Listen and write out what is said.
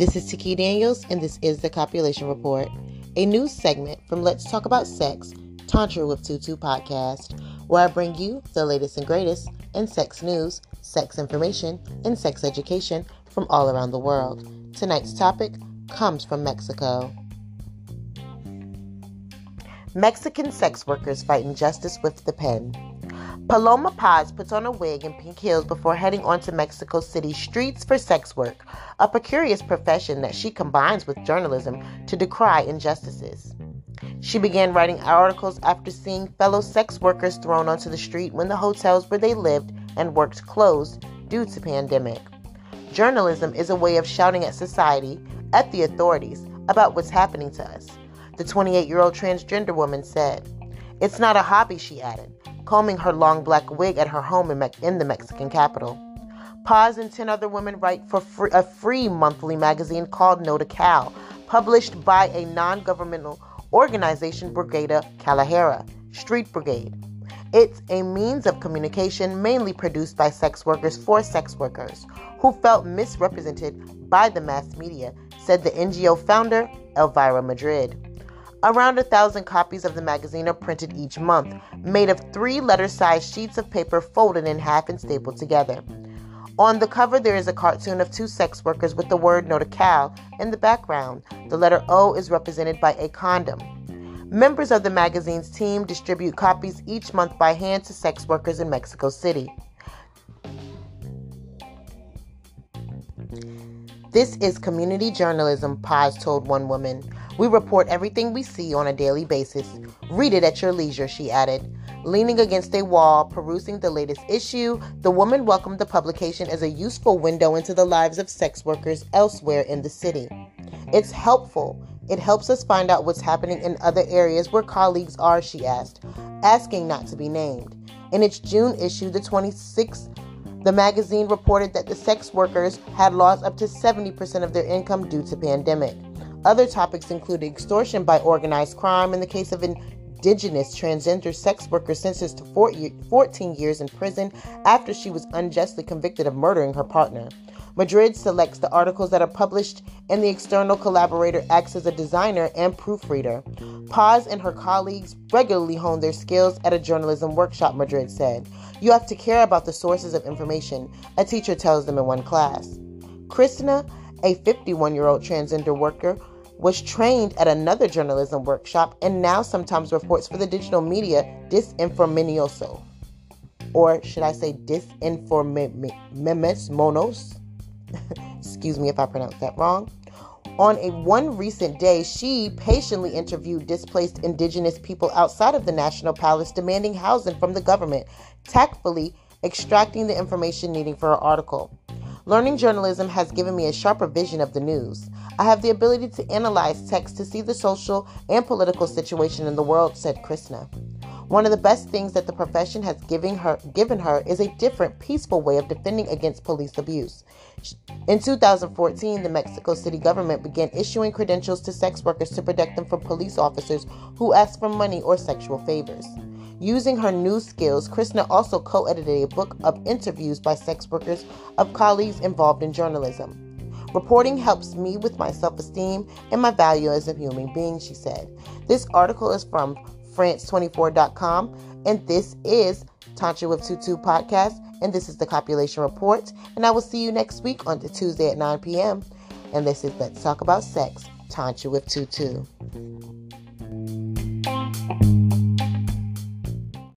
This is Tiki Daniels, and this is the Copulation Report, a news segment from Let's Talk About Sex, Tantra with Tutu podcast, where I bring you the latest and greatest in sex news, sex information, and sex education from all around the world. Tonight's topic comes from Mexico. Mexican sex workers fight injustice with the pen. Paloma Paz puts on a wig and pink heels before heading onto Mexico City streets for sex work, a precarious profession that she combines with journalism to decry injustices. She began writing articles after seeing fellow sex workers thrown onto the street when the hotels where they lived and worked closed due to pandemic. Journalism is a way of shouting at society, at the authorities, about what's happening to us, the 28 year old transgender woman said. It's not a hobby, she added combing her long black wig at her home in, Me- in the Mexican capital. Paz and 10 other women write for free, a free monthly magazine called Noticalle, published by a non governmental organization, Brigada Callejera, Street Brigade. It's a means of communication mainly produced by sex workers for sex workers who felt misrepresented by the mass media, said the NGO founder, Elvira Madrid. Around a thousand copies of the magazine are printed each month, made of three letter sized sheets of paper folded in half and stapled together. On the cover, there is a cartoon of two sex workers with the word Noticalle in the background. The letter O is represented by a condom. Members of the magazine's team distribute copies each month by hand to sex workers in Mexico City. This is community journalism, Paz told one woman. We report everything we see on a daily basis. Read it at your leisure, she added. Leaning against a wall, perusing the latest issue, the woman welcomed the publication as a useful window into the lives of sex workers elsewhere in the city. It's helpful. It helps us find out what's happening in other areas where colleagues are, she asked, asking not to be named. In its June issue, the 26th, the magazine reported that the sex workers had lost up to 70% of their income due to pandemic. Other topics include extortion by organized crime in the case of indigenous transgender sex worker sentenced to 14 years in prison after she was unjustly convicted of murdering her partner. Madrid selects the articles that are published, and the external collaborator acts as a designer and proofreader. Paz and her colleagues regularly hone their skills at a journalism workshop, Madrid said. You have to care about the sources of information, a teacher tells them in one class. Krishna, a 51 year old transgender worker, was trained at another journalism workshop and now sometimes reports for the digital media Disinforminioso. Or should I say Disinformemes Monos? Excuse me if I pronounced that wrong. On a one recent day, she patiently interviewed displaced indigenous people outside of the National Palace demanding housing from the government, tactfully extracting the information needed for her article. Learning journalism has given me a sharper vision of the news. I have the ability to analyze text to see the social and political situation in the world, said Krishna. One of the best things that the profession has given her, given her is a different, peaceful way of defending against police abuse. In 2014, the Mexico City government began issuing credentials to sex workers to protect them from police officers who ask for money or sexual favors. Using her new skills, Krishna also co edited a book of interviews by sex workers of colleagues involved in journalism. Reporting helps me with my self esteem and my value as a human being, she said. This article is from France24.com, and this is Tantra with Tutu podcast, and this is the Copulation Report. And I will see you next week on the Tuesday at 9 p.m. And this is Let's Talk About Sex, Tantra with Tutu.